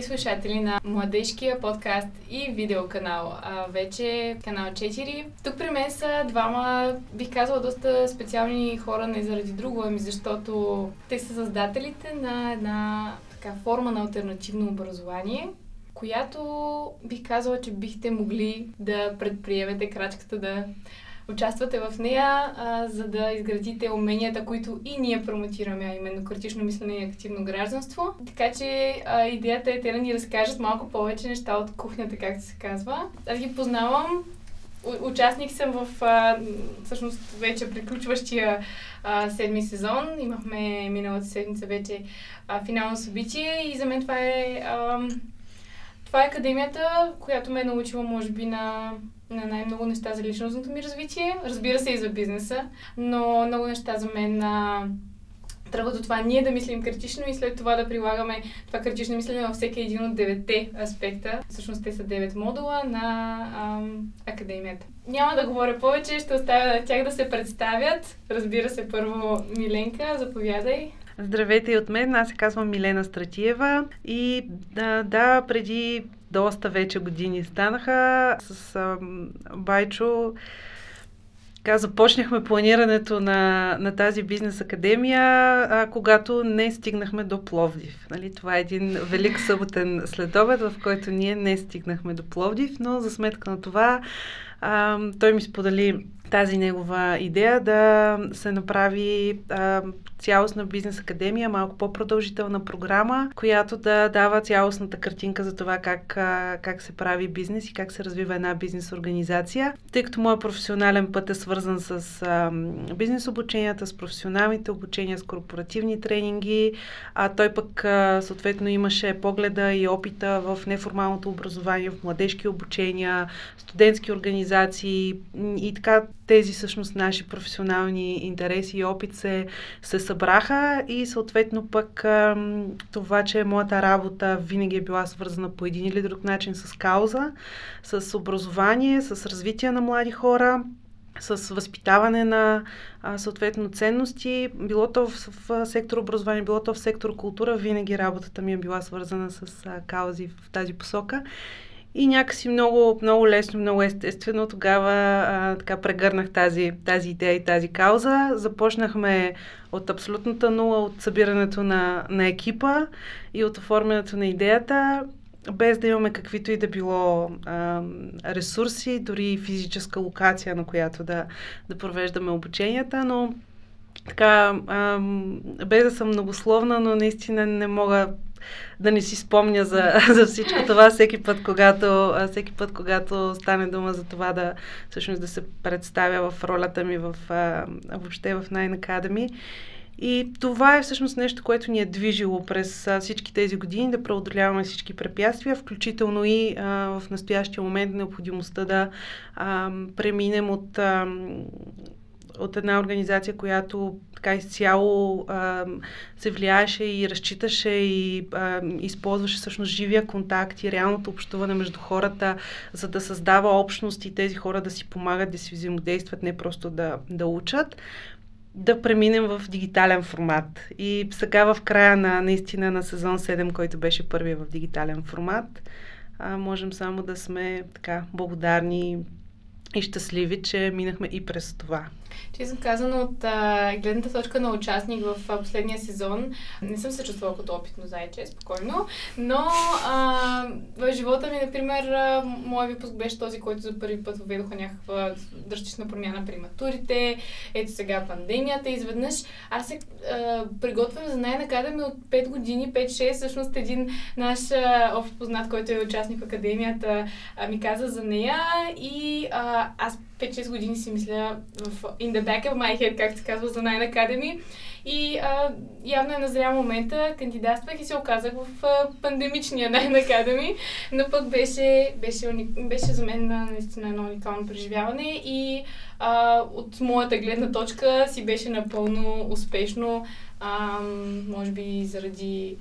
Драги слушатели на младежкия подкаст и видеоканал. А, вече канал 4. Тук при мен са двама, бих казала, доста специални хора, не заради друго, ами защото те са създателите на една така форма на альтернативно образование, която бих казала, че бихте могли да предприемете крачката да участвате в нея, а, за да изградите уменията, които и ние промотираме, а именно критично мислене и активно гражданство. Така че а, идеята е те да ни разкажат малко повече неща от кухнята, както се казва. Аз ги познавам. Участник съм в а, всъщност вече приключващия а, седми сезон. Имахме миналата седмица вече а, финално събитие и за мен това е а, това е академията, която ме е научила, може би, на, на най-много неща за личностното ми развитие. Разбира се и за бизнеса, но много неща за мен а, тръгват от това ние да мислим критично и след това да прилагаме това критично мислене във всеки един от девете аспекта. Всъщност те са девет модула на ам, академията. Няма да говоря повече, ще оставя на тях да се представят. Разбира се, първо Миленка, заповядай. Здравейте и от мен, аз се казвам Милена Стратиева и да, да преди доста вече години станаха с а, Байчо така, започнахме планирането на, на тази бизнес академия, а, когато не стигнахме до Пловдив. Нали? Това е един велик съботен следобед, в който ние не стигнахме до Пловдив, но за сметка на това а, той ми сподели тази негова идея да се направи а, цялостна бизнес академия, малко по-продължителна програма, която да дава цялостната картинка за това как, а, как се прави бизнес и как се развива една бизнес организация. Тъй като моят професионален път е свързан с а, бизнес обученията, с професионалните обучения, с корпоративни тренинги, а той пък а, съответно имаше погледа и опита в неформалното образование, в младежки обучения, студентски организации и така тези всъщност наши професионални интереси и опит се, се събраха и съответно пък това, че моята работа винаги е била свързана по един или друг начин с кауза, с образование, с развитие на млади хора, с възпитаване на а, съответно ценности, било то в, в сектор образование, било то в сектор култура, винаги работата ми е била свързана с а, каузи в тази посока. И някакси много, много лесно, много естествено тогава а, така прегърнах тази, тази идея и тази кауза. Започнахме от абсолютната нула, от събирането на, на екипа и от оформянето на идеята, без да имаме каквито и да било а, ресурси, дори физическа локация, на която да, да провеждаме обученията, но така, а, без да съм многословна, но наистина не мога да не си спомня за, за всичко това всеки път, когато, всеки път, когато стане дума за това да, всъщност, да се представя в ролята ми в, въобще в Nine Academy. И това е всъщност нещо, което ни е движило през всички тези години, да преодоляваме всички препятствия, включително и а, в настоящия момент необходимостта да а, преминем от а, от една организация, която така изцяло се влияеше и разчиташе и а, използваше всъщност живия контакт и реалното общуване между хората, за да създава общност и тези хора да си помагат, да си взаимодействат, не просто да, да учат да преминем в дигитален формат. И сега в края на наистина на сезон 7, който беше първия в дигитален формат, а, можем само да сме така благодарни и щастливи, че минахме и през това. Честно казано, от а, гледната точка на участник в а, последния сезон, не съм се чувствала като опитно зайче, спокойно, но а, в живота ми, например, моят випуск беше този, който за първи път въведоха някаква драстична промяна при матурите, ето сега пандемията, изведнъж аз се а, приготвям за най ми от 5 години, 5-6, всъщност един наш а, общ познат, който е участник в академията, а, ми каза за нея. И а, аз 5-6 години си мисля в in the back of my head, както казва за Nine Academy. И а, явно е назрял момента, кандидатствах и се оказах в а, пандемичния Nine Academy, но пък беше, беше, беше за мен наистина едно уникално преживяване и а, от моята гледна точка си беше напълно успешно, а, може би заради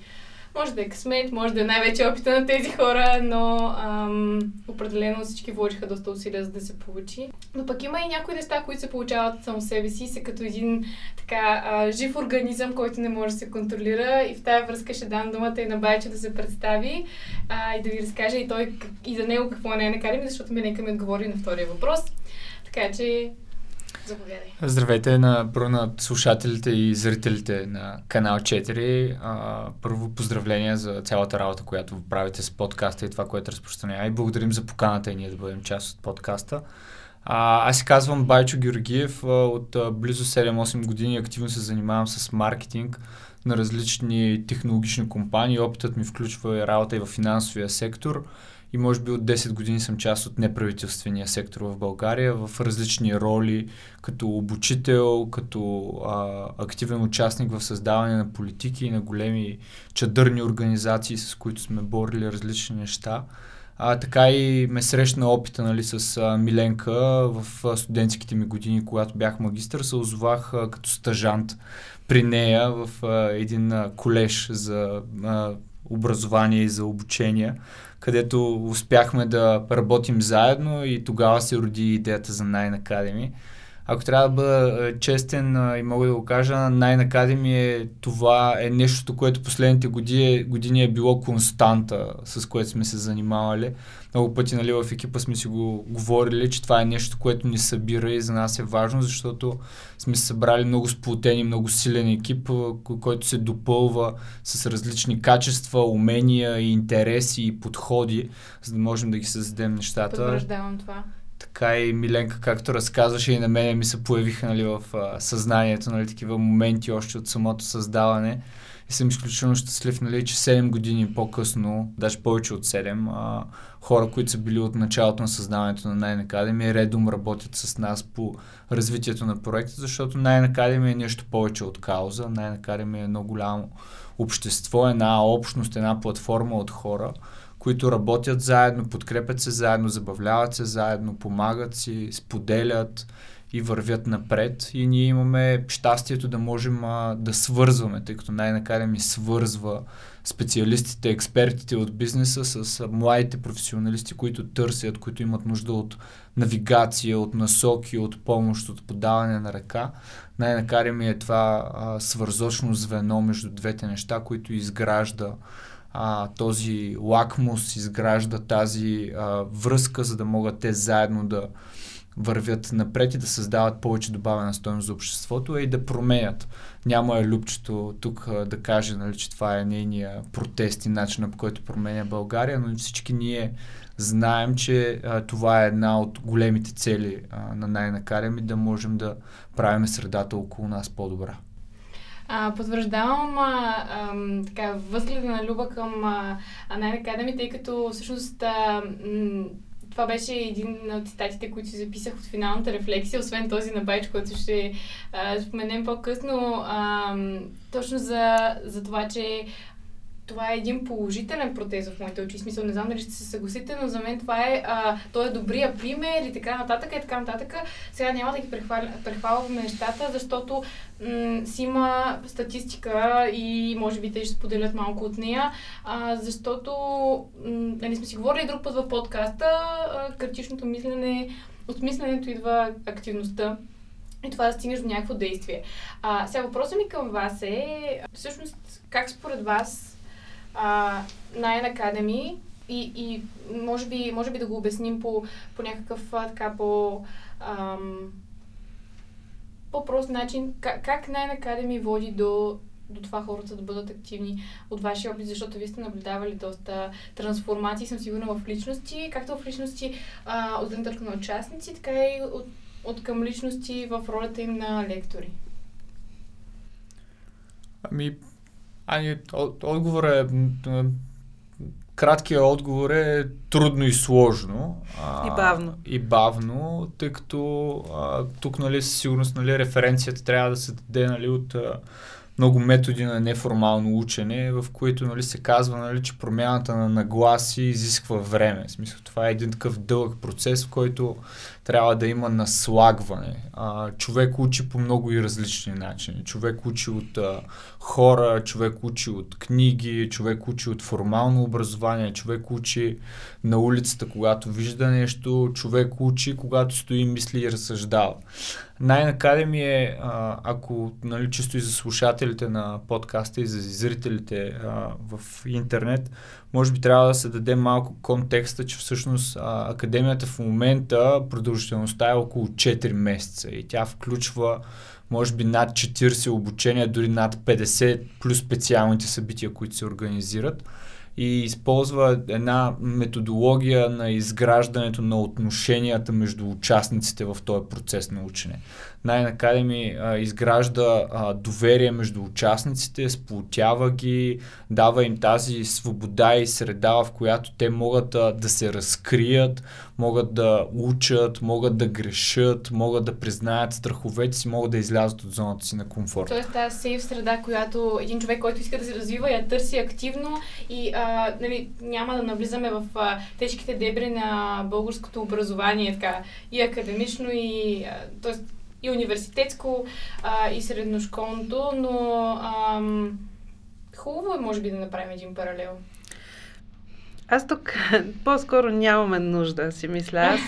може да е късмет, може да е най-вече опита на тези хора, но ам, определено всички вложиха доста усилия за да се получи. Но пък има и някои неща, които се получават само себе си, са като един така а, жив организъм, който не може да се контролира. И в тази връзка ще дам думата и на Байчо да се представи а, и да ви разкаже и той и за него какво е най-накарим, защото нека ми отговори на втория въпрос. Така че Заповядай. Здравейте на бро на слушателите и зрителите на канал 4. А, първо поздравления за цялата работа, която правите с подкаста и това, което разпространява. И благодарим за поканата и ние да бъдем част от подкаста. А, аз се казвам Байчо Георгиев. От близо 7-8 години активно се занимавам с маркетинг на различни технологични компании. Опитът ми включва и работа и в финансовия сектор и може би от 10 години съм част от неправителствения сектор в България в различни роли, като обучител, като а, активен участник в създаване на политики и на големи чадърни организации, с които сме борили различни неща. А, така и ме срещна опита нали, с а, Миленка в а, студентските ми години, когато бях магистър, се озовах а, като стажант при нея в а, един а, колеж за а, образование и за обучение където успяхме да работим заедно и тогава се роди идеята за Nine Academy. Ако трябва да бъда е, честен и мога да го кажа, Nine Academy е това е нещото, което последните години, години е било константа, с което сме се занимавали. Много пъти нали, в екипа сме си го говорили, че това е нещо, което ни събира и за нас е важно, защото сме събрали много сплутени, много силен екип, който се допълва с различни качества, умения, и интереси и подходи, за да можем да ги създадем нещата. Потвърждавам това така и Миленка, както разказваше и на мен ми се появиха нали, в а, съзнанието, нали, такива моменти още от самото създаване. И съм изключително щастлив, нали, че 7 години по-късно, даже повече от 7, а, хора, които са били от началото на създаването на Nine Academy, редом работят с нас по развитието на проекта, защото Nine Academy е нещо повече от кауза. Nine Academy е едно голямо общество, една общност, една платформа от хора, които работят заедно, подкрепят се заедно, забавляват се заедно, помагат си, споделят и вървят напред. И ние имаме щастието да можем а, да свързваме, тъй като най-накрая ми свързва специалистите, експертите от бизнеса с младите професионалисти, които търсят, които имат нужда от навигация, от насоки, от помощ, от подаване на ръка. Най-накрая ми е това а, свързочно звено между двете неща, които изгражда а, този лакмус, изгражда тази а, връзка, за да могат те заедно да вървят напред и да създават повече добавена стоеност за обществото и да променят. Няма е любчето тук да каже, нали, че това е нейния протест и начина по който променя България, но всички ние знаем, че а, това е една от големите цели а, на най-накарем и да можем да правим средата около нас по-добра. А, потвърждавам а, а, така, възгледа на Люба към а, Academy, тъй като всъщност а, м- това беше един от цитатите, които си записах от финалната рефлексия, освен този на Байч, който ще а, споменем по-късно. А, точно за, за това, че това е един положителен протез в моите очи. Смисъл, не знам дали ще се съгласите, но за мен това е, а, той е добрия пример и така нататък и така нататък. Сега няма да ги прехвалваме нещата, защото м- си има статистика и може би те ще споделят малко от нея, а, защото м- нали сме си говорили друг път в подкаста, а, критичното мислене, от мисленето идва активността. И това да стигнеш до някакво действие. А, сега въпросът ми към вас е, всъщност, как според вас а, Nine Academy и, и може, би, може би да го обясним по, по някакъв така по ам, по-прост начин. Как, как Nine Academy води до, до това хората да бъдат активни от вашия опит, защото вие сте наблюдавали доста трансформации, съм сигурна в личности, както в личности а, от гледна на участници, така и от, от към личности в ролята им на лектори. Ами, Ами, отговор е краткият отговор е трудно и сложно. А, и бавно. И бавно, тъй като а, тук, нали, със сигурност, нали, референцията трябва да се даде, нали, от а, много методи на неформално учене, в които нали, се казва, нали, че промяната на нагласи изисква време. В смисъл, това е един такъв дълъг процес, в който трябва да има наслагване. А, човек учи по много и различни начини. Човек учи от а, хора, човек учи от книги, човек учи от формално образование, човек учи на улицата, когато вижда нещо, човек учи, когато стои, мисли и разсъждава. Най-накаде ми е, ако нали, чисто и за слушателите на подкаста и за зрителите а, в интернет, може би трябва да се даде малко контекста, че всъщност а, академията в момента продължителността е около 4 месеца и тя включва може би над 40 обучения, дори над 50 плюс специалните събития, които се организират и използва една методология на изграждането на отношенията между участниците в този процес на учене. Най-накаде ми а, изгражда а, доверие между участниците, сплотява ги, дава им тази свобода и среда, в която те могат а, да се разкрият, могат да учат, могат да грешат, могат да признаят страховете си, могат да излязат от зоната си на комфорт. Тоест тази сейф среда, която един човек, който иска да се развива, я търси активно и а, нали, няма да навлизаме в а, тежките дебри на българското образование, така, и академично, и а, тоест, и университетско, а, и средношколното, но ам, хубаво е, може би, да направим един паралел. Аз тук по-скоро нямаме нужда, си мисля аз.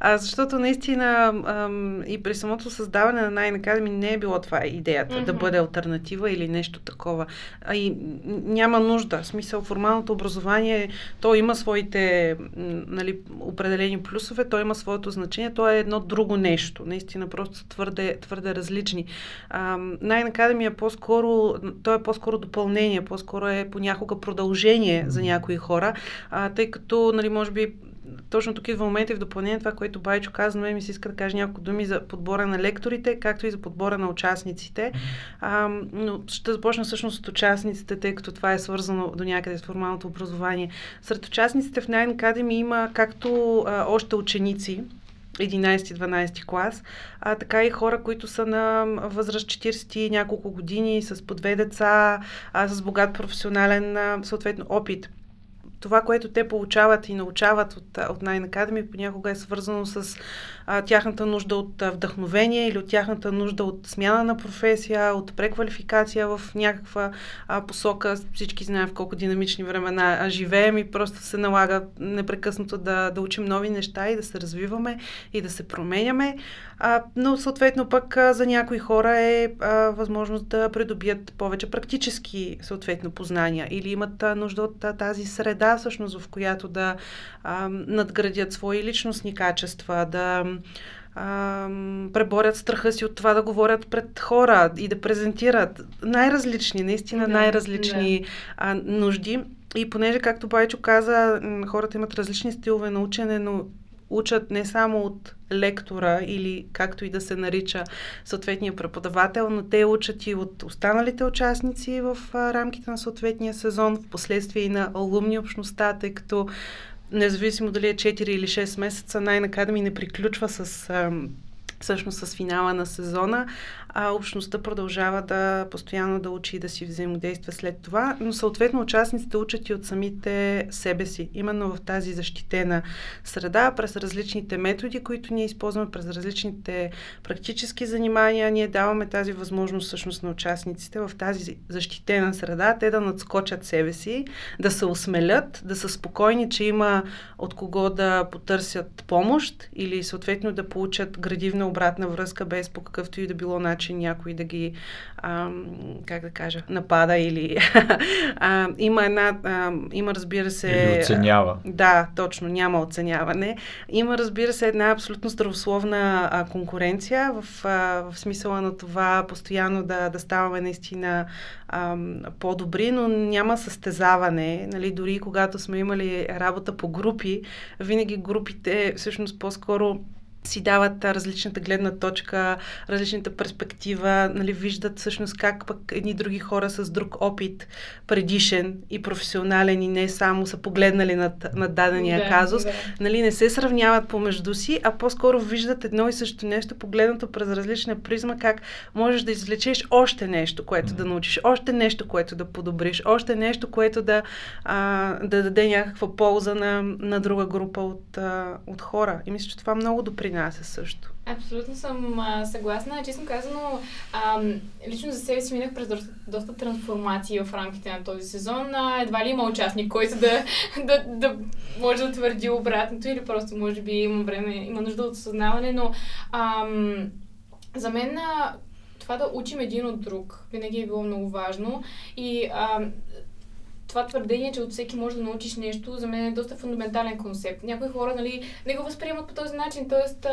А, защото наистина ам, и при самото създаване на Nine Academy не е било това идеята, mm-hmm. да бъде альтернатива или нещо такова. А и няма нужда. В смисъл, формалното образование, то има своите нали, определени плюсове, то има своето значение, то е едно друго нещо. Наистина, просто твърде, твърде различни. А, Nine Academy е по-скоро, то е по-скоро допълнение, по-скоро е понякога продължение за някои хора, а, тъй като, нали, може би, точно тук идва момента и в допълнение това, което Байчо каза, но ми се иска да кажа няколко думи за подбора на лекторите, както и за подбора на участниците. А, но ще започна всъщност от участниците, тъй като това е свързано до някъде с формалното образование. Сред участниците в Nine Academy има както а, още ученици, 11-12 клас, а така и хора, които са на възраст 40 и няколко години, с по две деца, а, с богат професионален съответно опит това, което те получават и научават от, от Nine Academy, понякога е свързано с а, тяхната нужда от вдъхновение или от тяхната нужда от смяна на професия, от преквалификация в някаква а, посока. Всички знаем в колко динамични времена живеем и просто се налага непрекъснато да, да учим нови неща и да се развиваме и да се променяме. А, но съответно пък а, за някои хора е а, възможност да придобият повече практически съответно познания или имат а, нужда от а, тази среда всъщност в която да а, надградят свои личностни качества, да а, преборят страха си от това да говорят пред хора и да презентират най-различни, наистина да, най-различни да. А, нужди. И понеже, както Байчо каза, хората имат различни стилове на учене, но учат не само от лектора или както и да се нарича съответния преподавател, но те учат и от останалите участници в а, рамките на съответния сезон, в последствие и на алумни общността, тъй като независимо дали е 4 или 6 месеца, най-накадеми ми не приключва с всъщност с финала на сезона, а общността продължава да постоянно да учи и да си взаимодейства след това, но съответно участниците учат и от самите себе си, именно в тази защитена среда, през различните методи, които ние използваме, през различните практически занимания, ние даваме тази възможност всъщност на участниците в тази защитена среда, те да надскочат себе си, да се осмелят, да са спокойни, че има от кого да потърсят помощ или съответно да получат градивна обратна връзка, без по какъвто и да било начин някой да ги, а, как да кажа, напада или... а, има една... А, има, разбира се... Или оценява. Да, точно, няма оценяване. Има, разбира се, една абсолютно здравословна а, конкуренция в, а, в смисъла на това постоянно да, да ставаме наистина а, по-добри, но няма състезаване. Нали, дори когато сме имали работа по групи, винаги групите всъщност по-скоро си дават различната гледна точка, различната перспектива, нали, виждат всъщност как пък едни други хора с друг опит, предишен и професионален и не само са погледнали над, над дадения Да, казус, да. нали, не се сравняват помежду си, а по-скоро виждат едно и също нещо, погледнато през различна призма, как можеш да извлечеш още нещо, което да научиш, още нещо, което да подобриш, още нещо, което да, а, да даде някаква полза на, на друга група от, а, от хора. И мисля, че това много допринася също. Абсолютно съм а, съгласна. Честно казано, а, лично за себе си минах през доста, доста трансформации в рамките на този сезон. А, едва ли има участник, който да, да, да може да твърди обратното или просто може би има време, има нужда от осъзнаване, но ам, за мен а, това да учим един от друг винаги е било много важно и ам, това твърдение, че от всеки може да научиш нещо, за мен е доста фундаментален концепт. Някои хора, нали, не го възприемат по този начин, т.е.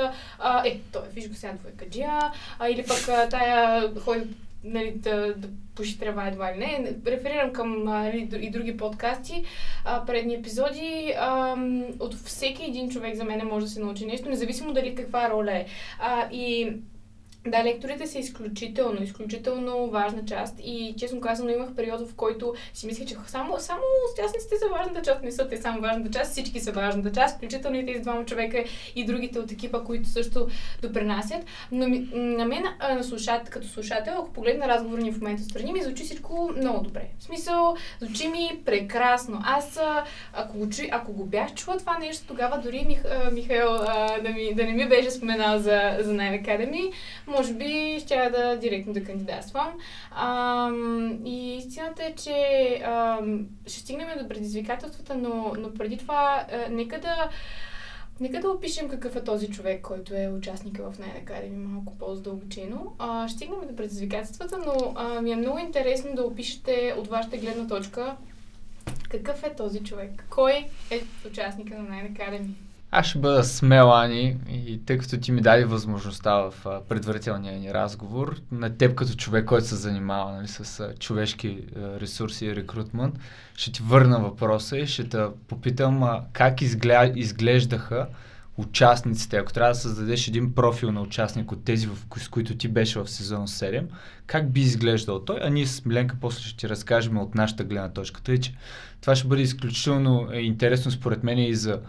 Е, той, виж го сега двойка джия, а, или пък а, тая ходи нали, да, да пуши трева едва ли не. Реферирам към нали, и други подкасти, а, предни епизоди. А, от всеки един човек за мен може да се научи нещо, независимо дали каква роля е. А, и да, лекторите са изключително, изключително важна част и честно казано имах период, в който си мислех, че само, само участниците са важната част, не са те само важната част, всички са важната част, включително и тези двама човека и другите от екипа, които също допринасят. Но ми, на мен, на слушат, като слушател, ако погледна разговора ни в момента страни, ми звучи всичко много добре. В смисъл, звучи ми прекрасно. Аз, ако го, чу, ако го бях чула това нещо, тогава дори Мих, Михаил да, ми, да не ми беше споменал за, за Nine Academy, може би ще да директно да кандидатствам. Ам, и истината е, че ам, ще стигнем до предизвикателствата, но, но преди това, а, нека да Нека да опишем какъв е този човек, който е участника в Nine Academy малко по-задълбочено. А, ще стигнем до предизвикателствата, но а, ми е много интересно да опишете от вашата гледна точка какъв е този човек. Кой е участника на Nine Academy? Аз ще бъда смел, Ани, и тъй като ти ми даде възможността в предварителния ни разговор, на теб като човек, който се занимава нали, с човешки ресурси и рекрутмент, ще ти върна въпроса и ще те попитам а, как изгледа, изглеждаха участниците, ако трябва да създадеш един профил на участник от тези, с които ти беше в сезон 7, как би изглеждал той? А ние с Миленка после ще ти разкажем от нашата гледна точка. Тъй, че това ще бъде изключително е, интересно според мен и за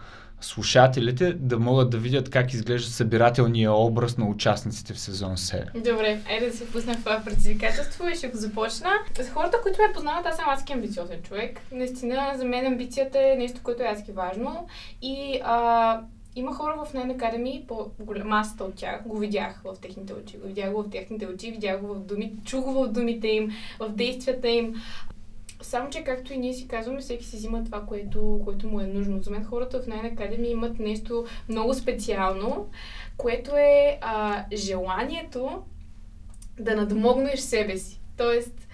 слушателите да могат да видят как изглежда събирателния образ на участниците в сезон 7. Добре, айде да се пусна в това предизвикателство и ще го започна. За хората, които ме познават, аз съм адски амбициозен човек. Наистина, за мен амбицията е нещо, което е адски важно. И а, има хора в Nine Academy, по масата от тях, го видях в техните очи, го видях в техните очи, видях го в думите, чух го в думите им, в действията им. Само, че както и ние си казваме, всеки си взима това, което, което му е нужно. За мен хората в Nine Academy имат нещо много специално, което е а, желанието да надмогнеш себе си. Тоест,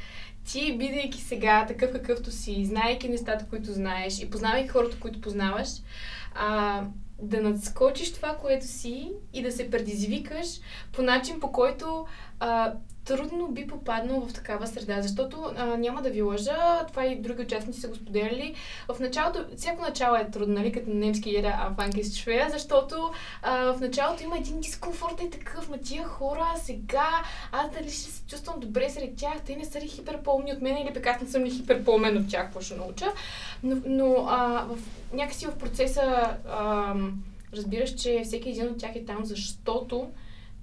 ти, бидейки сега такъв какъвто си, знаейки нещата, които знаеш и познавайки хората, които познаваш, а, да надскочиш това, което си и да се предизвикаш по начин, по който а, трудно би попаднал в такава среда, защото а, няма да ви лъжа, това и други участници са го споделяли. В началото, всяко начало е трудно, нали, като немски еда Анфанки с швея, защото а, в началото има един дискомфорт и такъв, ма тия хора сега, аз дали ще се чувствам добре сред тях, те не са ли хипер по-умни от мен или пък аз не съм ли хипер по-умен от тях, какво ще науча. Но, но а, в, някакси в процеса а, разбираш, че всеки един от тях е там, защото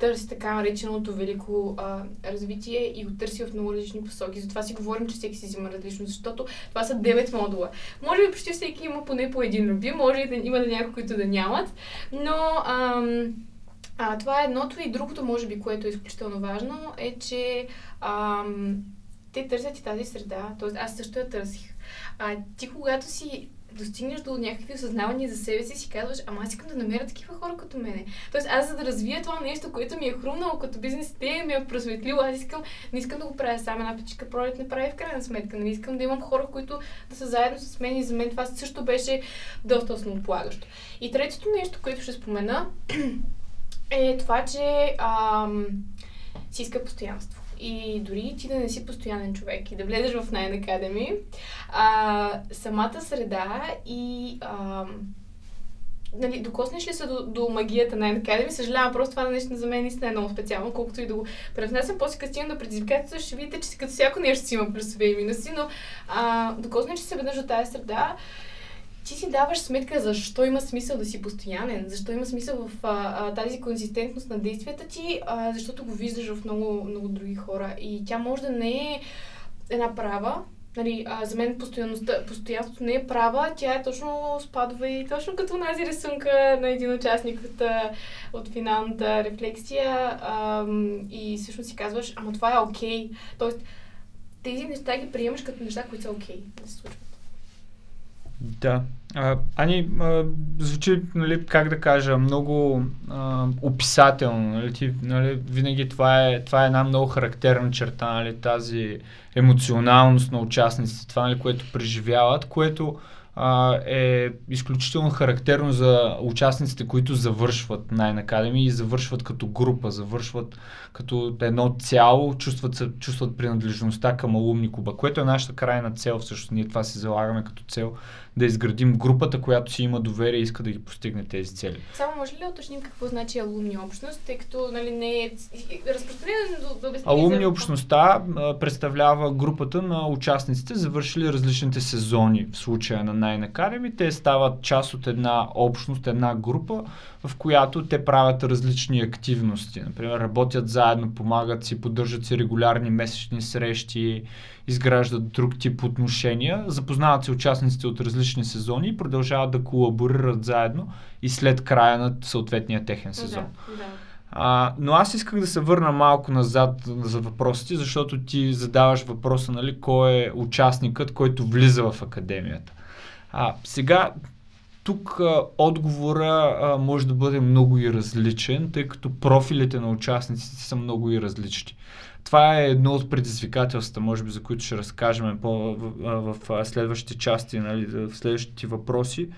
търси така нареченото велико а, развитие и го търси в много различни посоки. Затова си говорим, че всеки си взима различно, защото това са 9 модула. Може би почти всеки има поне по един любим, може и да има да някои, които да нямат, но ам, а, това е едното и другото, може би, което е изключително важно, е, че ам, те търсят и тази среда, т.е. аз също я търсих. А, ти когато си достигнеш до някакви осъзнавания за себе си, си казваш, ама аз искам да намеря такива хора като мене. Тоест, аз за да развия това нещо, което ми е хрумнало като бизнес, те ми е просветлило, аз искам, не искам да го правя сам, една печка пролет не прави в крайна сметка. Не искам да имам хора, които да са заедно с мен и за мен това също беше доста основополагащо. И третото нещо, което ще спомена, е това, че ам, си иска постоянство. И дори ти да не си постоянен човек и да влезеш в Nine Academy, а, самата среда и а, нали, докоснеш ли се до, до магията на Academy, съжалявам, просто това нещо за мен наистина е много специално, колкото и да го превнесем, после като стигна до предизвикателството, ще видите, че като всяко нещо си има плюсове и минуси, но а, докоснеш ли се веднъж от тази среда, ти си даваш сметка защо има смисъл да си постоянен, защо има смисъл в а, а, тази консистентност на действията ти, а, защото го виждаш в много, много други хора. И тя може да не е една права, Нали, а, за мен постоянството не е права, тя е точно спадова и точно като тази рисунка на един участник от, от финалната рефлексия а, и всъщност си казваш, ама това е окей. Okay. Тоест, тези неща ги приемаш като неща, които са окей okay, да се случват. Да. А, Ани, а, звучи, нали, как да кажа, много а, описателно. Нали, ти, нали, винаги това е, това е една много характерна черта, нали, тази емоционалност на участниците, това, нали, което преживяват, което а, е изключително характерно за участниците, които завършват Nine Academy и завършват като група, завършват като едно цяло, чувстват, се, чувстват принадлежността към алумни клуба, което е нашата крайна цел, всъщност ние това си залагаме като цел, да изградим групата, която си има доверие и иска да ги постигне тези цели. Само може ли да уточним какво значи алумни общност, тъй като нали, не е разпространено да обясним? Алумни за... общността а, представлява групата на участниците, завършили различните сезони в случая на Academy. Те стават част от една общност, една група, в която те правят различни активности. Например, работят заедно, помагат си, поддържат си регулярни месечни срещи, изграждат друг тип отношения, запознават се участниците от различни сезони и продължават да колаборират заедно и след края на съответния техен сезон. Да, да. А, но аз исках да се върна малко назад за въпросите, защото ти задаваш въпроса, нали, кой е участникът, който влиза в академията. А, сега тук а, отговора а, може да бъде много и различен, тъй като профилите на участниците са много и различни. Това е едно от предизвикателствата, може би, за които ще разкажем по, в, в, в следващите части, нали, в следващите въпроси.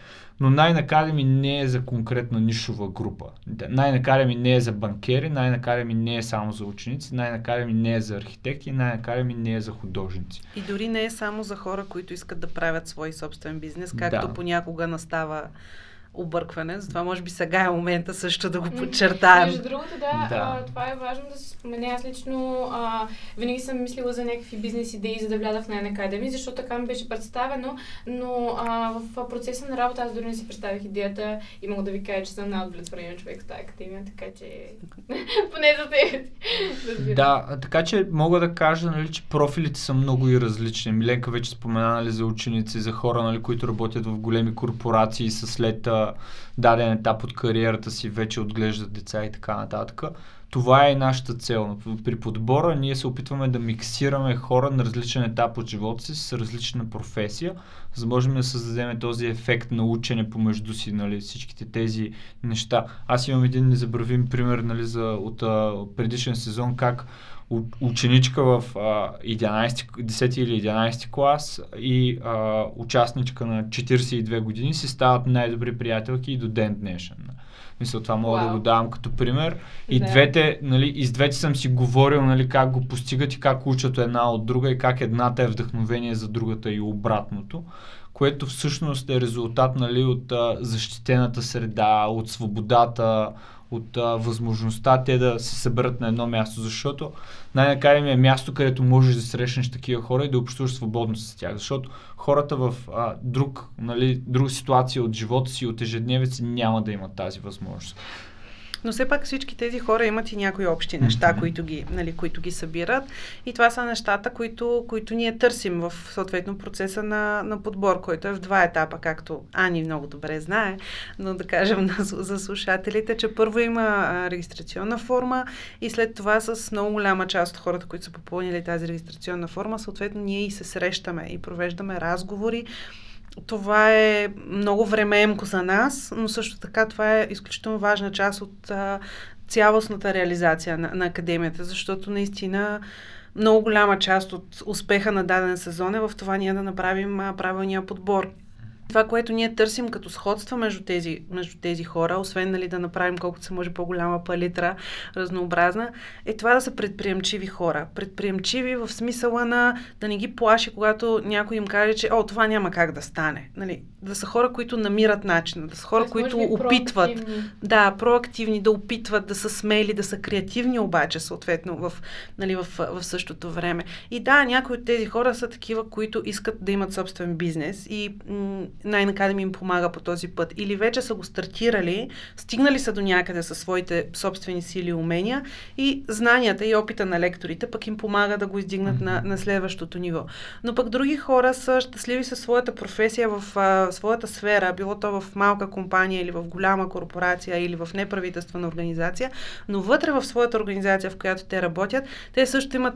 Но най-накаря ми не е за конкретна нишова група. Най-накаря ми не е за банкери, най-накаря ми не е само за ученици, най-накаря ми не е за архитекти, най-накаря ми не е за художници. И дори не е само за хора, които искат да правят свой собствен бизнес, както да. понякога настава объркване. Затова може би сега е момента също да го подчертаем. Между другото, да, да. А, това е важно да се спомене. Аз лично а, винаги съм мислила за някакви бизнес идеи, за да вляза в Nine Academy, защото така ми беше представено, но а, в процеса на работа аз дори не си представих идеята и мога да ви кажа, че съм най-удовлетворен човек в тази академия, така че поне за те. да, така че мога да кажа, нали, че профилите са много и различни. Миленка вече спомена нали, за ученици, за хора, нали, които работят в големи корпорации с след даден етап от кариерата си вече отглеждат деца и така нататък. Това е нашата цел. При подбора ние се опитваме да миксираме хора на различен етап от живота си с различна професия, за да можем да създадем този ефект на учене помежду си, нали, всичките тези неща. Аз имам един незабравим пример нали, за, от а, предишен сезон, как ученичка в а, 11, 10 или 11 клас и а, участничка на 42 години си стават най-добри приятелки и до ден днешен. Мисля, това мога wow. да го давам като пример. И да. двете, нали, и с двете съм си говорил нали, как го постигат и как учат една от друга и как едната е вдъхновение за другата и обратното което всъщност е резултат нали, от а, защитената среда, от свободата, от а, възможността те да се съберат на едно място, защото най-накрая ми е място, където можеш да срещнеш такива хора и да общуваш свободно с тях, защото хората в а, друг, нали, друга ситуация от живота си, от ежедневица няма да имат тази възможност. Но все пак всички тези хора имат и някои общи неща, mm-hmm. които, ги, нали, които ги събират. И това са нещата, които, които ние търсим в съответно процеса на, на подбор, който е в два етапа, както Ани много добре знае, но да кажем на, за слушателите, че първо има а, регистрационна форма и след това с много голяма част от хората, които са попълнили тази регистрационна форма, съответно ние и се срещаме и провеждаме разговори това е много времеемко за нас, но също така това е изключително важна част от а, цялостната реализация на, на академията, защото наистина много голяма част от успеха на даден сезон е в това ние да направим правилния подбор. Това, което ние търсим като сходства между тези, между тези хора, освен нали, да направим колкото се може по-голяма палитра, разнообразна, е това да са предприемчиви хора. Предприемчиви в смисъла на да не ги плаши, когато някой им каже, че о, това няма как да стане. Нали, да са хора, които намират начина, да са хора, Тоест, които опитват. проактивни. Да, проактивни, да опитват, да са смели, да са креативни обаче, съответно, в, нали, в, в същото време. И да, някои от тези хора са такива, които искат да имат собствен бизнес и м- най-накрая им помага по този път. Или вече са го стартирали, стигнали са до някъде със своите собствени сили и умения и знанията и опита на лекторите пък им помага да го издигнат на, на следващото ниво. Но пък други хора са щастливи със своята професия в а, своята сфера, било то в малка компания или в голяма корпорация или в неправителствена организация, но вътре в своята организация, в която те работят, те също имат,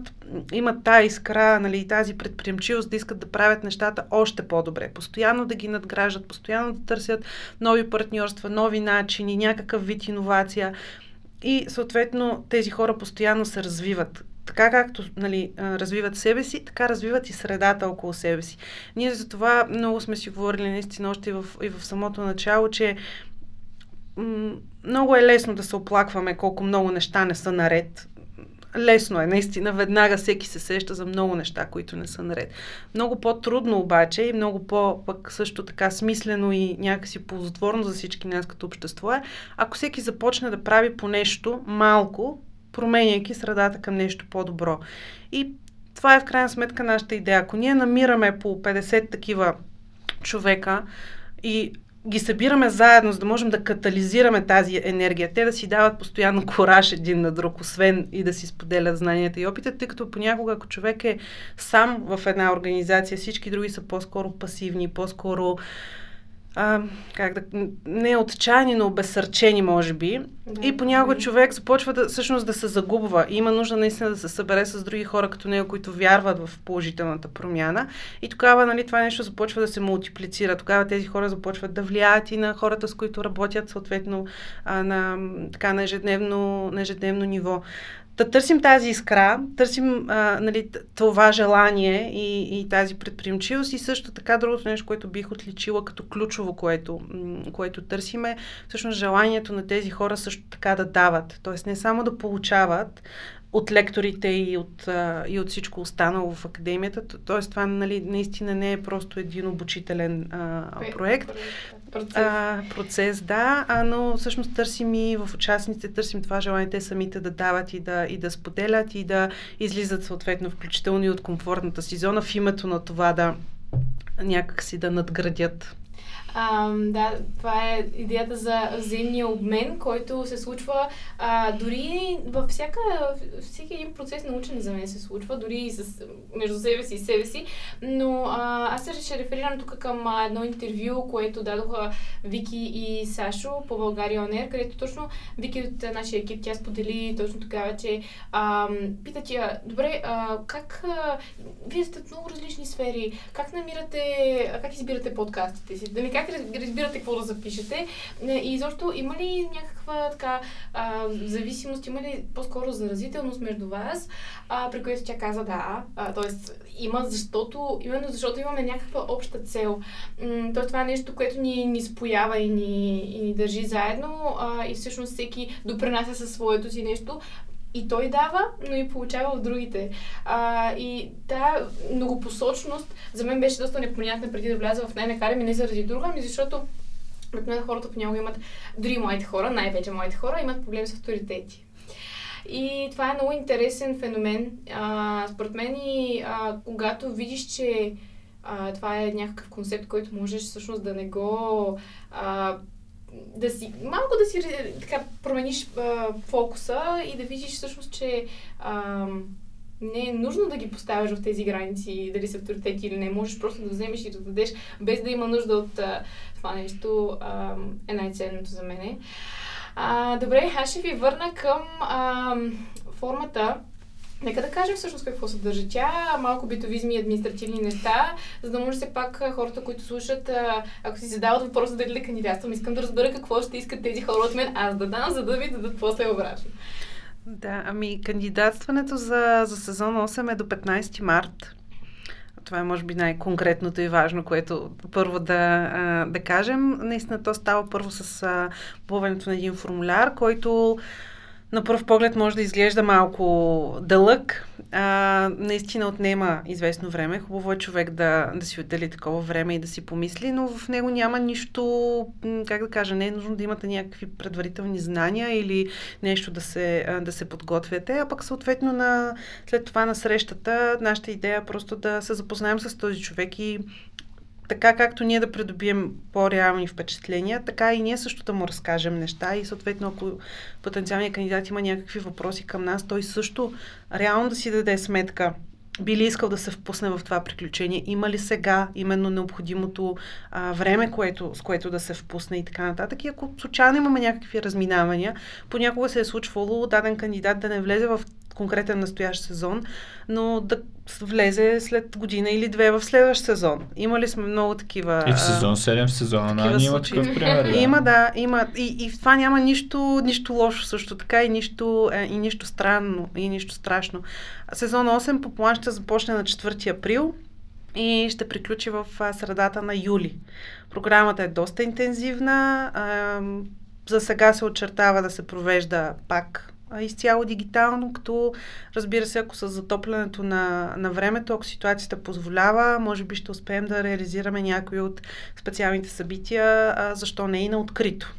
имат тази искра, нали, тази предприемчивост да искат да правят нещата още по-добре. Постоянно да ги надграждат, постоянно да търсят нови партньорства, нови начини, някакъв вид иновация. И съответно тези хора постоянно се развиват. Така както нали, развиват себе си, така развиват и средата около себе си. Ние за това много сме си говорили наистина още и в, и в самото начало, че много е лесно да се оплакваме колко много неща не са наред. Лесно е, наистина. Веднага всеки се сеща за много неща, които не са наред. Много по-трудно обаче и много по-пък също така смислено и някакси ползотворно за всички нас като общество е, ако всеки започне да прави по нещо малко, променяйки средата към нещо по-добро. И това е в крайна сметка нашата идея. Ако ние намираме по 50 такива човека и ги събираме заедно, за да можем да катализираме тази енергия. Те да си дават постоянно кораж един на друг, освен и да си споделят знанията и опита, тъй като понякога, ако човек е сам в една организация, всички други са по-скоро пасивни, по-скоро а, как да, не отчаяни, но обесърчени, може би. Да, и понякога да. човек започва да, всъщност да се загубва. И има нужда наистина да се събере с други хора като него, които вярват в положителната промяна. И тогава нали, това нещо започва да се мултиплицира. Тогава тези хора започват да влияят и на хората, с които работят, съответно, а, на, така, на, ежедневно, на ежедневно ниво. Да търсим тази искра, търсим а, нали, това желание и, и тази предприемчивост и също така другото нещо, което бих отличила като ключово, което, което търсиме, всъщност желанието на тези хора също така да дават. Тоест не само да получават от лекторите и от, а, и от всичко останало в академията. Тоест това нали, наистина не е просто един обучителен а, проект Процес. а, процес, да, а, но всъщност търсим и в участниците, търсим това желание те самите да дават и да, и да споделят и да излизат съответно включително и от комфортната си зона в името на това да някакси да надградят. А, да, това е идеята за взаимния обмен, който се случва а, дори във всяка, всеки един процес на учене за мен се случва, дори и с, между себе си и себе си. Но а, аз ще реферирам тук към а, едно интервю, което дадоха Вики и Сашо по България ОНЕР, където точно Вики от нашия екип, тя сподели точно тогава, че а, пита тя, добре, а, как а, вие сте в много различни сфери, как намирате, а, как избирате подкастите си, дали как раз- разбирате какво да запишете Не, и изобщо има ли някаква така а, зависимост, има ли по-скоро заразителност между вас, а, при което тя каза да, а, т.е. има, защото, именно защото имаме някаква обща цел. Тоест това е нещо, което ни, ни споява и ни, и ни държи заедно а, и всъщност всеки допринася със своето си нещо, и той дава, но и получава от другите. А, и тая многопосочност за мен беше доста непонятна преди да вляза в най-накарами, не заради друга, ами защото обикновено хората понякога имат, дори моите хора, най-вече моите хора, имат проблеми с авторитети. И това е много интересен феномен. А, според мен и а, когато видиш, че а, това е някакъв концепт, който можеш всъщност да не го а, да си, малко да си така промениш а, фокуса и да видиш всъщност, че а, не е нужно да ги поставяш в тези граници, дали са авторитети или не. Можеш просто да вземеш и да дадеш, без да има нужда от а, това нещо, а, е най-ценното за мене. А, добре, аз ще ви върна към а, формата. Нека да кажем всъщност какво съдържа тя, малко битовизми и административни неща, за да може все пак хората, които слушат, ако си задават въпроса дали да кандидатствам, искам да разбера какво ще искат тези хора от мен, аз да дам, за да ви дадат после обратно. Да, ами кандидатстването за, за сезон 8 е до 15 март. това е може би най-конкретното и важно, което първо да, да кажем. Наистина то става първо с плуването на един формуляр, който на пръв поглед може да изглежда малко дълъг. А, наистина отнема известно време. Хубаво е човек да, да си отдели такова време и да си помисли, но в него няма нищо, как да кажа, не е нужно да имате някакви предварителни знания или нещо да се, да се подготвяте, а пък съответно на, след това на срещата нашата идея е просто да се запознаем с този човек и така както ние да придобием по-реални впечатления, така и ние също да му разкажем неща и съответно ако потенциалният кандидат има някакви въпроси към нас, той също реално да си даде сметка би ли искал да се впусне в това приключение? Има ли сега именно необходимото а, време, което, с което да се впусне и така нататък? И ако случайно имаме някакви разминавания, понякога се е случвало даден кандидат да не влезе в конкретен настоящ сезон, но да влезе след година или две в следващ сезон. Имали сме много такива. И в сезон 7 в сезона на има такъв пример. Да. Има, да, има. И, и в това няма нищо, нищо лошо също така и нищо, е, и нищо странно, и нищо страшно. Сезон 8 по план ще започне на 4 април и ще приключи в средата на юли. Програмата е доста интензивна. За сега се очертава да се провежда пак изцяло дигитално, като разбира се, ако с затоплянето на, на времето, ако ситуацията позволява, може би ще успеем да реализираме някои от специалните събития, а, защо не и на открито.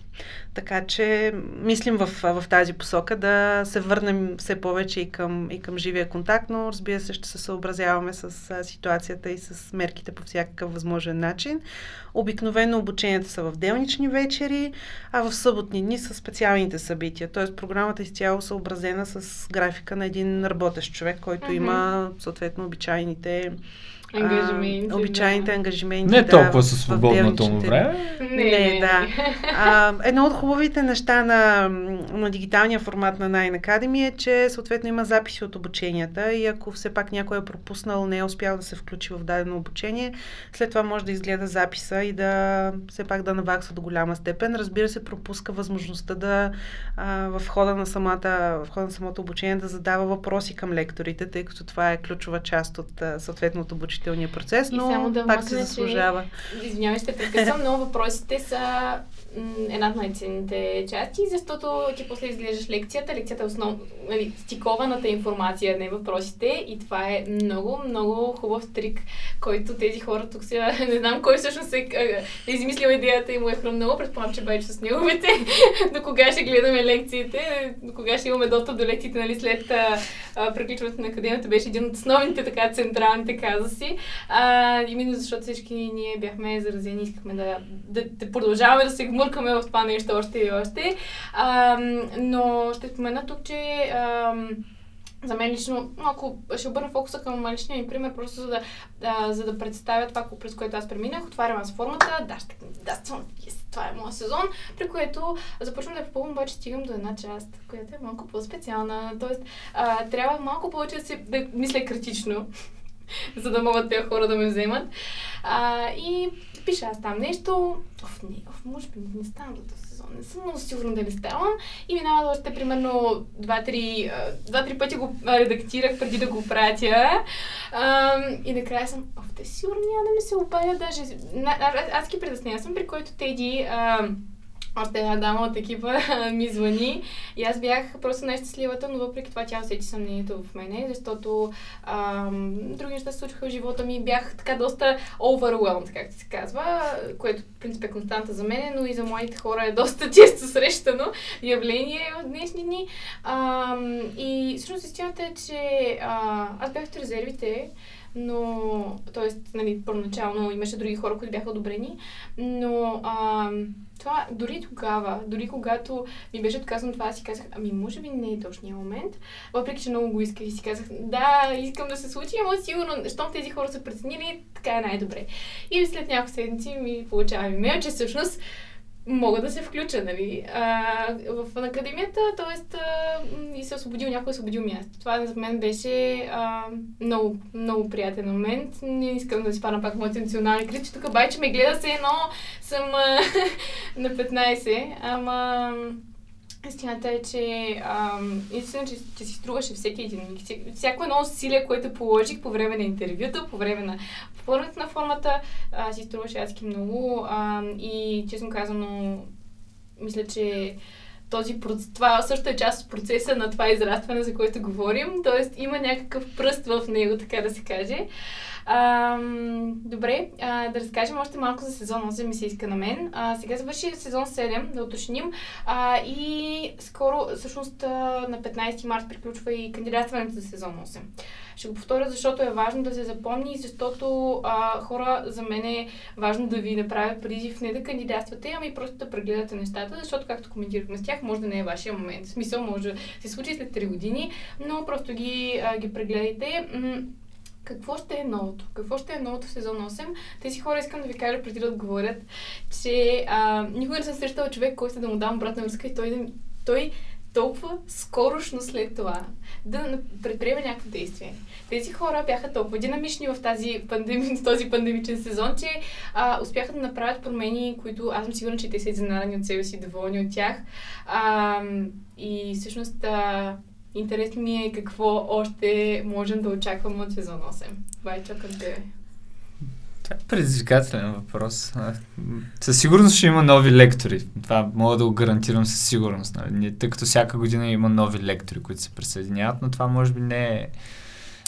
Така че мислим в, в тази посока да се върнем все повече и към, и към живия контакт, но разбира се ще се съобразяваме с а, ситуацията и с мерките по всякакъв възможен начин. Обикновено обученията са в делнични вечери, а в съботни дни са специалните събития. Тоест програмата изцяло съобразена с графика на един работещ човек, който mm-hmm. има съответно обичайните Ангажименти. А, обичайните да. ангажименти. Не да, толкова със свободното му време. Не, не да. А, едно от хубавите неща на, на дигиталния формат на Nine Academy е, че съответно има записи от обученията и ако все пак някой е пропуснал, не е успял да се включи в дадено обучение, след това може да изгледа записа и да все пак да навакса до голяма степен. Разбира се, пропуска възможността да а, в хода на самата, в хода на самото обучение да задава въпроси към лекторите, тъй като това е ключова част от съответното обучение обучителния процес, но и само да пак се заслужава. Извинявай, ще прекъсвам, но въпросите са една от най-ценните части, защото ти после изглеждаш лекцията. Лекцията е основ... нали, стикованата информация, не въпросите. И това е много, много хубав трик, който тези хора тук сега, не знам кой всъщност е, е измислил идеята и му е хрумнало. Предполагам, че беше с неговите. до кога ще гледаме лекциите, до кога ще имаме достъп до лекциите, нали, след а, приключването на академията беше един от основните така централните казуси. А, именно защото всички ние бяхме заразени, искахме да, да, да продължаваме да се гмуркаме в това нещо още и още. А, но ще спомена тук, че а, за мен лично, малко ще обърна фокуса към личния ми пример, просто за да, да, за да представя това, през което аз преминах. Отварям аз формата, да, ще, да, yes, това е моят сезон, при което започвам да попълвам, обаче стигам до една част, която е малко по-специална. Тоест, а, трябва малко повече да, се, да мисля критично, за да могат тези хора да ме вземат. А, и пиша аз там нещо. Оф, не, оф, може би не ставам този сезон. Не съм много сигурна дали ставам. И минава още примерно два-три, два-три пъти го редактирах преди да го пратя. И накрая съм, оф, те сигурно няма да ми се обадя даже. Аз ги съм, при който Теди още една дама от екипа ми звъни и аз бях просто най-щастливата, но въпреки това тя усети съмнението в мене, защото ам, други неща се случваха в живота ми. Бях така доста overwhelmed, както се казва, което в принцип е константа за мен, но и за моите хора е доста често срещано явление в днешни дни. Ам, и всъщност истината е, че а, аз бях от резервите, но, т.е. Нали, първоначално имаше други хора, които бяха одобрени, но а, това дори тогава, дори когато ми беше отказано това, си казах, ами може би не е точния момент, въпреки че много го исках и си казах, да, искам да се случи, ама сигурно, щом тези хора са преценили, така е най-добре. И след няколко седмици ми получавам имейл, че всъщност мога да се включа, нали, а, в академията, т.е. и се освободил, някой освободил място. Това за мен беше а, много, много приятен момент. Не искам да си пана пак моите национални критики. Тук че ме гледа се едно съм а, на 15, ама Истината е, че истина, че, че си струваше всеки един. Всяко едно усилие, което положих по време на интервюто, по време на попълването на формата, а, си струваше адски много. Ам, и честно казано, мисля, че този проц... това също е част от процеса на това израстване, за което говорим. Тоест има някакъв пръст в него, така да се каже. А, добре, а, да разкажем още малко за сезон 8 ми се иска на мен. А, сега завърши сезон 7, да уточним. А, и скоро, всъщност на 15 март приключва и кандидатстването за сезон 8. Ще го повторя, защото е важно да се запомни и защото а, хора за мен е важно да ви направя призив не да кандидатствате, ами просто да прегледате нещата, защото както коментирахме с тях, може да не е вашия момент. В смисъл може да се случи след 3 години, но просто ги, а, ги прегледайте. Какво ще е новото? Какво ще е новото в сезон 8? Тези хора искам да ви кажа преди да отговорят, че а, никога не съм срещала човек, който да му дам обратна връзка и той, той толкова скорошно след това да предприеме някакво действие. Тези хора бяха толкова динамични в, тази пандеми, този пандемичен сезон, че а, успяха да направят промени, които аз съм сигурна, че те са изненадани от себе си, доволни от тях. А, и всъщност а, Интересно ми е какво още можем да очакваме от сезон 8. Байчо, към тебе. Това е предизвикателен въпрос. Със сигурност ще има нови лектори. Това мога да го гарантирам със сигурност. Нали? Тъй като всяка година има нови лектори, които се присъединяват, но това може би не е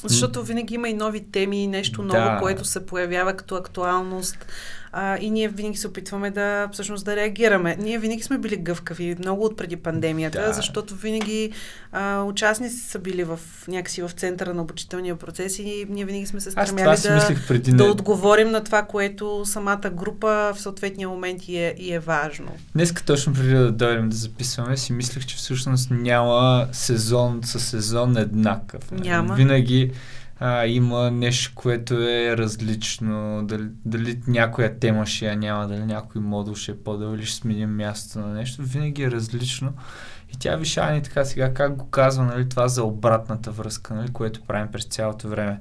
защото винаги има и нови теми, нещо ново, да. което се появява като актуалност. А, и ние винаги се опитваме да всъщност да реагираме. Ние винаги сме били гъвкави, много от преди пандемията, да. защото винаги а, участници са били в някакси в центъра на обучителния процес и ние винаги сме се стремяли да, преди да отговорим на това, което самата група в съответния момент и е, и е важно. Днеска точно преди да дойдем да записваме, си мислех, че всъщност няма сезон със сезон еднакъв. Няма. Винаги а, има нещо, което е различно, дали, дали някоя тема ще я няма, дали някой модул ще е по-дълго или ще сменим мястото на нещо, винаги е различно. И тя виша ни така сега, как го казва, нали, това за обратната връзка, нали, което правим през цялото време.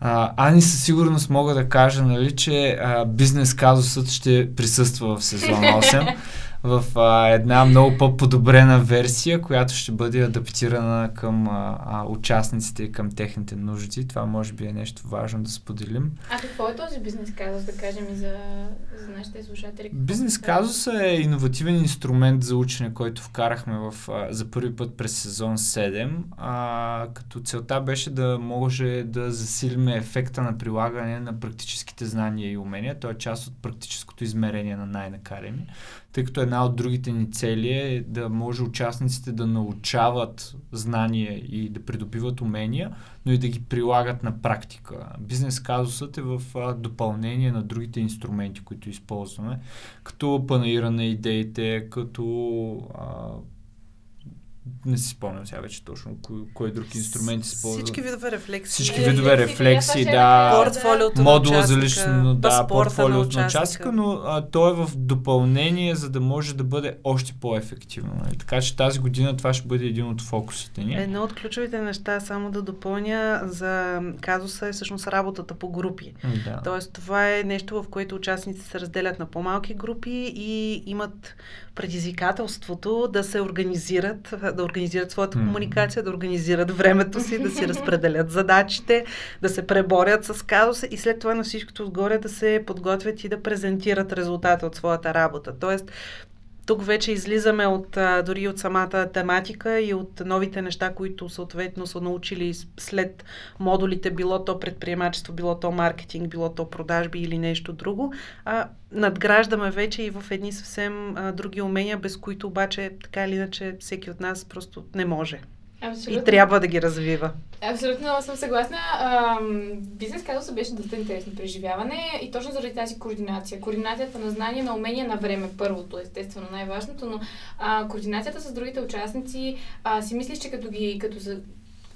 А, Ани със сигурност мога да кажа, нали, че бизнес казусът ще присъства в сезон 8. в а, една много по-подобрена версия, която ще бъде адаптирана към а, а, участниците и към техните нужди. Това може би е нещо важно да споделим. А какво е този бизнес казус, да кажем и за, за нашите слушатели? Бизнес казус е иновативен инструмент за учене, който вкарахме в, а, за първи път през сезон 7, а, като целта беше да може да засилиме ефекта на прилагане на практическите знания и умения. Той е част от практическото измерение на най-накареми тъй като една от другите ни цели е да може участниците да научават знания и да придобиват умения, но и да ги прилагат на практика. Бизнес казусът е в допълнение на другите инструменти, които използваме, като панаира на идеите, като а, не си спомням сега вече точно кой, кой друг инструмент използва. Всички видове рефлекси. Всички видове рефлекси, да. Портфолиото модула за лично, да, портфолиото на участника, но а, то е в допълнение, за да може да бъде още по-ефективно. Нали? Така че тази година това ще бъде един от фокусите ни. Едно от ключовите неща, само да допълня за казуса е всъщност работата по групи. Да. Тоест това е нещо, в което участниците се разделят на по-малки групи и имат предизвикателството да се организират, да организират своята mm. комуникация, да организират времето си, да си разпределят задачите, да се преборят с казуса и след това на всичкото отгоре да се подготвят и да презентират резултата от своята работа. Тоест, тук вече излизаме от, дори от самата тематика и от новите неща, които съответно са научили след модулите, било то предприемачество, било то маркетинг, било то продажби или нещо друго. А, надграждаме вече и в едни съвсем а, други умения, без които обаче така или иначе всеки от нас просто не може. Абсолютно. И трябва да ги развива. Абсолютно съм съгласна. бизнес казуса беше доста интересно преживяване и точно заради тази координация. Координацията на знания, на умения на време, първото, естествено най-важното, но а, координацията с другите участници, а, си мислиш, че като ги, като за,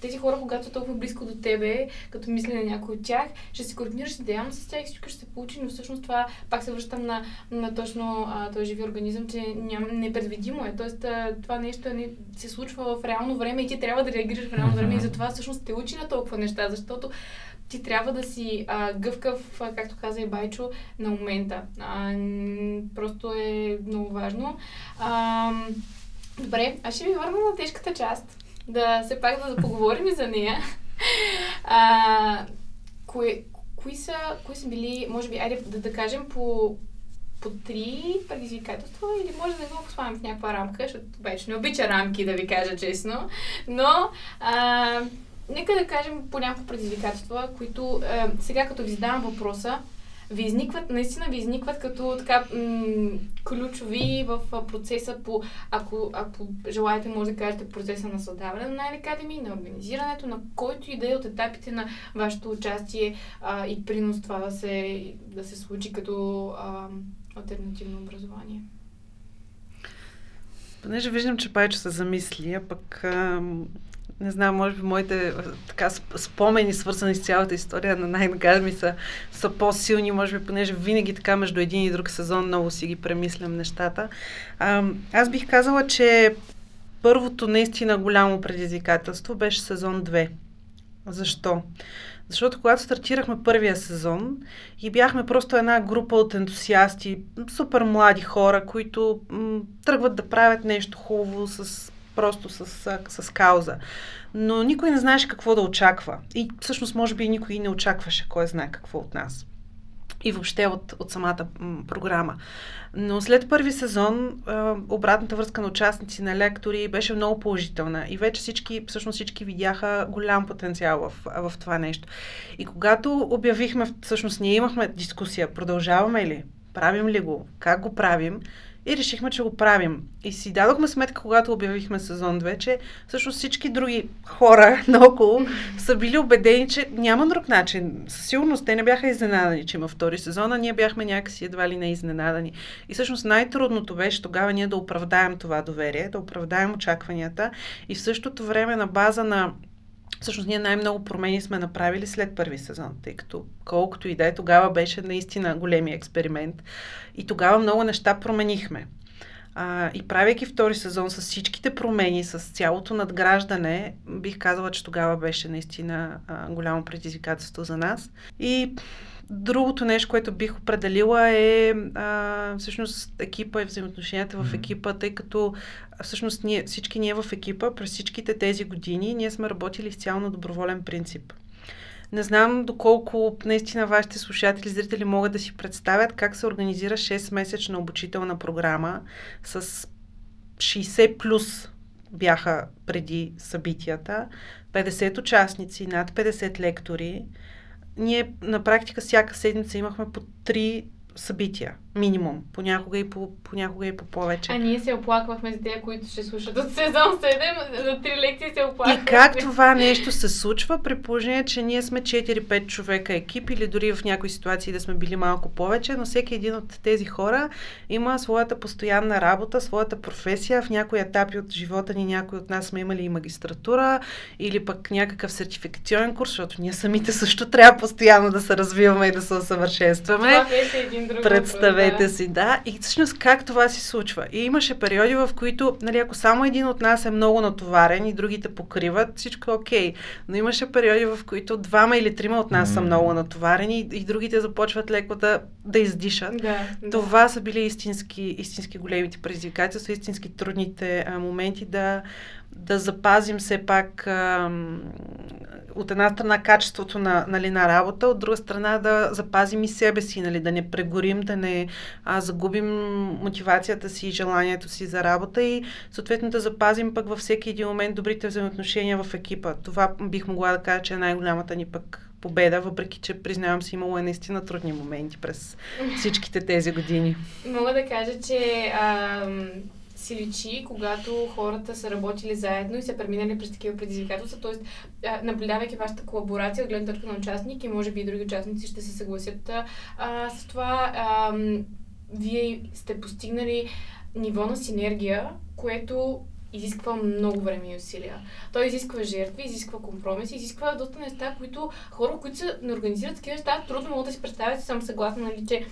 тези хора, когато са толкова близко до тебе, като мисли на някой от тях, ще се координираш идеално с тях и всичко ще се получи, но всъщност това пак се връщам на, на точно а, този живи организъм, че ням, непредвидимо е. Тоест а, това нещо е, не, се случва в реално време и ти трябва да реагираш в реално време и затова всъщност те учи на толкова неща, защото ти трябва да си а, гъвкав, а, както каза и Байчо, на момента. А, просто е много важно. А, Добре, аз ще ви върна на тежката част. Да се пак да поговорим за нея. А, кои, кои, са, кои са били, може би, айде да, да кажем по, по три предизвикателства или може да го поставим в някаква рамка, защото вече не обича рамки, да ви кажа честно. Но а, нека да кажем по няколко предизвикателства, които а, сега като ви задавам въпроса, ви изникват, наистина ви изникват като така м- ключови в процеса по, ако, ако желаете, може да кажете процеса на създаване на Academy, на организирането, на който и да е от етапите на вашето участие а, и принос това да се, да се случи като а, альтернативно образование. Понеже виждам, че Пайчо се замисли, а пък не знам, може би моите така спомени, свързани с цялата история на най ми са, са по-силни, може би, понеже винаги така между един и друг сезон много си ги премислям нещата. А, аз бих казала, че първото наистина голямо предизвикателство беше сезон 2. Защо? Защото когато стартирахме първия сезон и бяхме просто една група от ентусиасти, супер млади хора, които м- тръгват да правят нещо хубаво с просто с, с кауза. Но никой не знаеше какво да очаква. И всъщност, може би, никой не очакваше кой знае какво от нас. И въобще от, от самата м, програма. Но след първи сезон а, обратната връзка на участници, на лектори беше много положителна. И вече всички, всъщност всички видяха голям потенциал в, в това нещо. И когато обявихме, всъщност ние имахме дискусия, продължаваме ли, правим ли го, как го правим, и решихме, че го правим. И си дадохме сметка, когато обявихме сезон 2, че всъщност всички други хора наоколо са били убедени, че няма друг начин. Със сигурност те не бяха изненадани, че има втори сезон, а ние бяхме някакси едва ли не изненадани. И всъщност най-трудното беше тогава ние да оправдаем това доверие, да оправдаем очакванията и в същото време на база на Всъщност ние най-много промени сме направили след първи сезон, тъй като колкото и да е, тогава беше наистина големия експеримент. И тогава много неща променихме. А, и правейки втори сезон с всичките промени, с цялото надграждане, бих казала, че тогава беше наистина а, голямо предизвикателство за нас. И Другото нещо, което бих определила е а, всъщност екипа и взаимоотношенията в екипа, тъй като всъщност ние, всички ние в екипа през всичките тези години ние сме работили изцяло на доброволен принцип. Не знам доколко наистина вашите слушатели, зрители могат да си представят как се организира 6-месечна обучителна програма с 60 плюс бяха преди събитията, 50 участници, над 50 лектори, ние на практика всяка седмица имахме по три събития. Минимум. Понякога и по, понякога и по повече. А ние се оплаквахме за тези, които ще слушат от сезон 7, за три лекции се оплаквахме. И как това нещо се случва, при положение, че ние сме 4-5 човека екип или дори в някои ситуации да сме били малко повече, но всеки един от тези хора има своята постоянна работа, своята професия. В някои етапи от живота ни някои от нас сме имали и магистратура или пък някакъв сертификационен курс, защото ние самите също трябва постоянно да се развиваме и да се усъвършенстваме. Това беше един друг Представете да. си, да. И всъщност как това се случва? И имаше периоди, в които, нали, ако само един от нас е много натоварен и другите покриват, всичко е окей. Но имаше периоди, в които двама или трима от нас mm. са много натоварени и, и другите започват леко да, да издишат. Да, това да. са били истински, истински големите предизвикателства, истински трудните а, моменти да, да запазим все пак а, от една страна качеството на, нали, на работа, от друга страна да запазим и себе си, нали, да не прегорим, да не а, загубим мотивацията си и желанието си за работа и съответно да запазим пък във всеки един момент добрите взаимоотношения в екипа. Това бих могла да кажа, че е най-голямата ни пък победа, въпреки че признавам си имало е наистина трудни моменти през всичките тези години. Мога да кажа, че ам си личи, когато хората са работили заедно и са преминали през такива предизвикателства. Тоест, наблюдавайки вашата колаборация от гледна точка на участник и може би и други участници ще се съгласят а, с това, а, вие сте постигнали ниво на синергия, което изисква много време и усилия. Той изисква жертви, изисква компромиси, изисква доста неща, които хора, които се не организират такива неща, трудно могат да си представят, съм съгласна, нали, че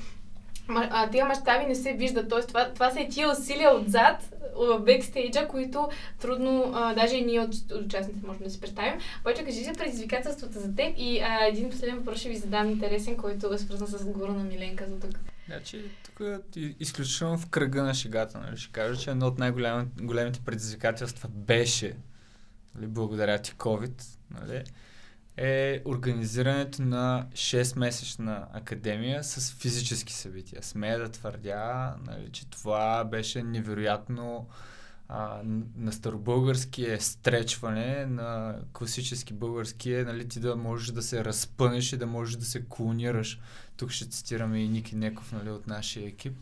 а, тия мащаби не се виждат. Тоест, това, това са и тия усилия отзад, в бекстейджа, които трудно, а, даже и ние от, от участниците можем да си представим. Обаче, кажи за предизвикателствата за теб и а, един последен въпрос ще ви задам интересен, който е свързан с говора на Миленка за тук. Значи, тук изключително в кръга на шегата, нали, ще кажа, че едно от най-големите предизвикателства беше, нали, благодаря ти COVID, нали, е организирането на 6-месечна академия с физически събития. Смея да твърдя, нали, че това беше невероятно а, на старобългарски е стречване, на класически български е нали, ти да можеш да се разпънеш и да можеш да се клонираш. Тук ще цитираме и Ники Неков нали, от нашия екип.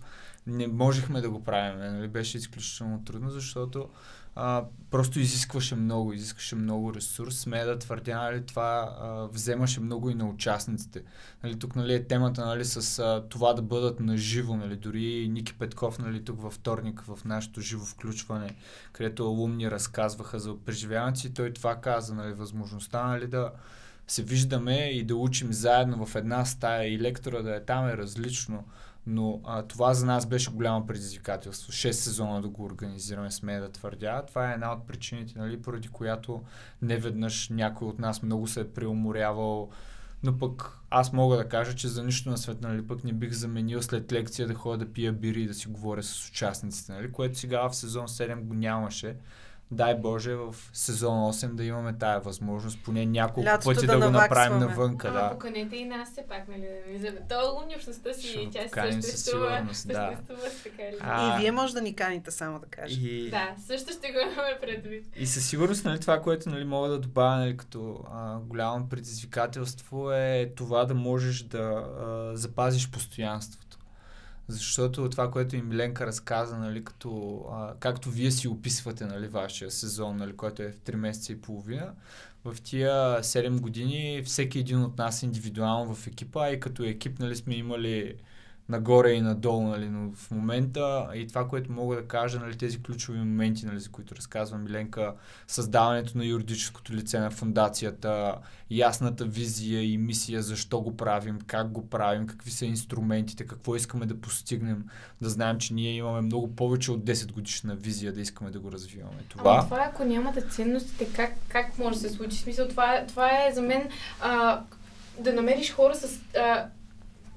Не можехме да го правим, нали, беше изключително трудно, защото а, просто изискваше много, изискваше много ресурс. Смея да твърдя, нали, това а, вземаше много и на участниците. Нали, тук нали, е темата нали, с а, това да бъдат наживо. Нали, дори Ники Петков нали, тук във вторник в нашето живо включване, където алумни разказваха за преживяването той това каза, нали, възможността нали, да се виждаме и да учим заедно в една стая и лектора да е там е различно но а, това за нас беше голямо предизвикателство. 6 сезона да го организираме, сме да твърдя. Това е една от причините, нали, поради която не веднъж някой от нас много се е преуморявал. Но пък аз мога да кажа, че за нищо на света, нали, пък не бих заменил след лекция да ходя да пия бири и да си говоря с участниците, нали, което сега в сезон 7 го нямаше дай Боже в сезон 8 да имаме тая възможност, поне няколко Лятото пъти да да, го направим навънка. Ама Да. поканете и нас все пак, нали, да ни вземе. То е общността си, Ще тя си съществува. сигурност, да. Така или А, И вие може да ни каните, само да кажа. И, Да, също ще го имаме предвид. и със сигурност нали, това, което нали, мога да добавя нали, като а, голямо предизвикателство е това да можеш да а, запазиш постоянството. Защото това, което и Миленка разказа, нали, като, а, както вие си описвате нали, вашия сезон, нали, който е в 3 месеца и половина, в тия 7 години всеки един от нас индивидуално в екипа, и като екип нали, сме имали нагоре и надолу, нали, но в момента и това, което мога да кажа, нали, тези ключови моменти, нали, за които разказва Миленка, създаването на юридическото лице на фундацията, ясната визия и мисия, защо го правим, как го правим, какви са инструментите, какво искаме да постигнем, да знаем, че ние имаме много повече от 10 годишна визия, да искаме да го развиваме. Това, Ама това, ако нямате ценностите, как, как може да се случи? Смисъл, това, това е за мен а, да намериш хора с а,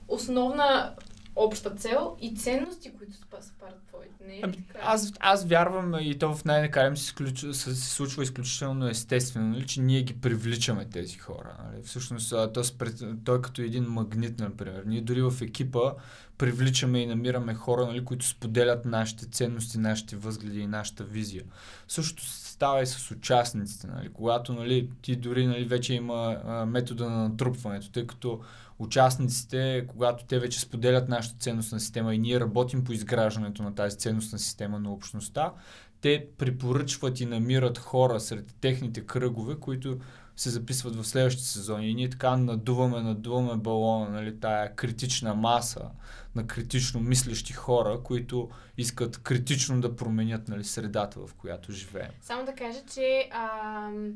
основна обща цел и ценности, които спа- съвпадат твоите. Не е Ами, така? аз, аз вярвам и то в най-накрая се, изключ- се, случва изключително естествено, нали, че ние ги привличаме тези хора. Нали. Всъщност то спред, той е като един магнит, например. Ние дори в екипа привличаме и намираме хора, нали, които споделят нашите ценности, нашите възгледи и нашата визия. Същото става и с участниците. Нали. Когато нали, ти дори нали, вече има а, метода на натрупването, тъй като участниците, когато те вече споделят нашата ценностна система и ние работим по изграждането на тази ценностна система на общността, те препоръчват и намират хора сред техните кръгове, които се записват в следващите сезони. И ние така надуваме, надуваме балона, нали, тая критична маса на критично мислещи хора, които искат критично да променят нали, средата, в която живеем. Само да кажа, че ам,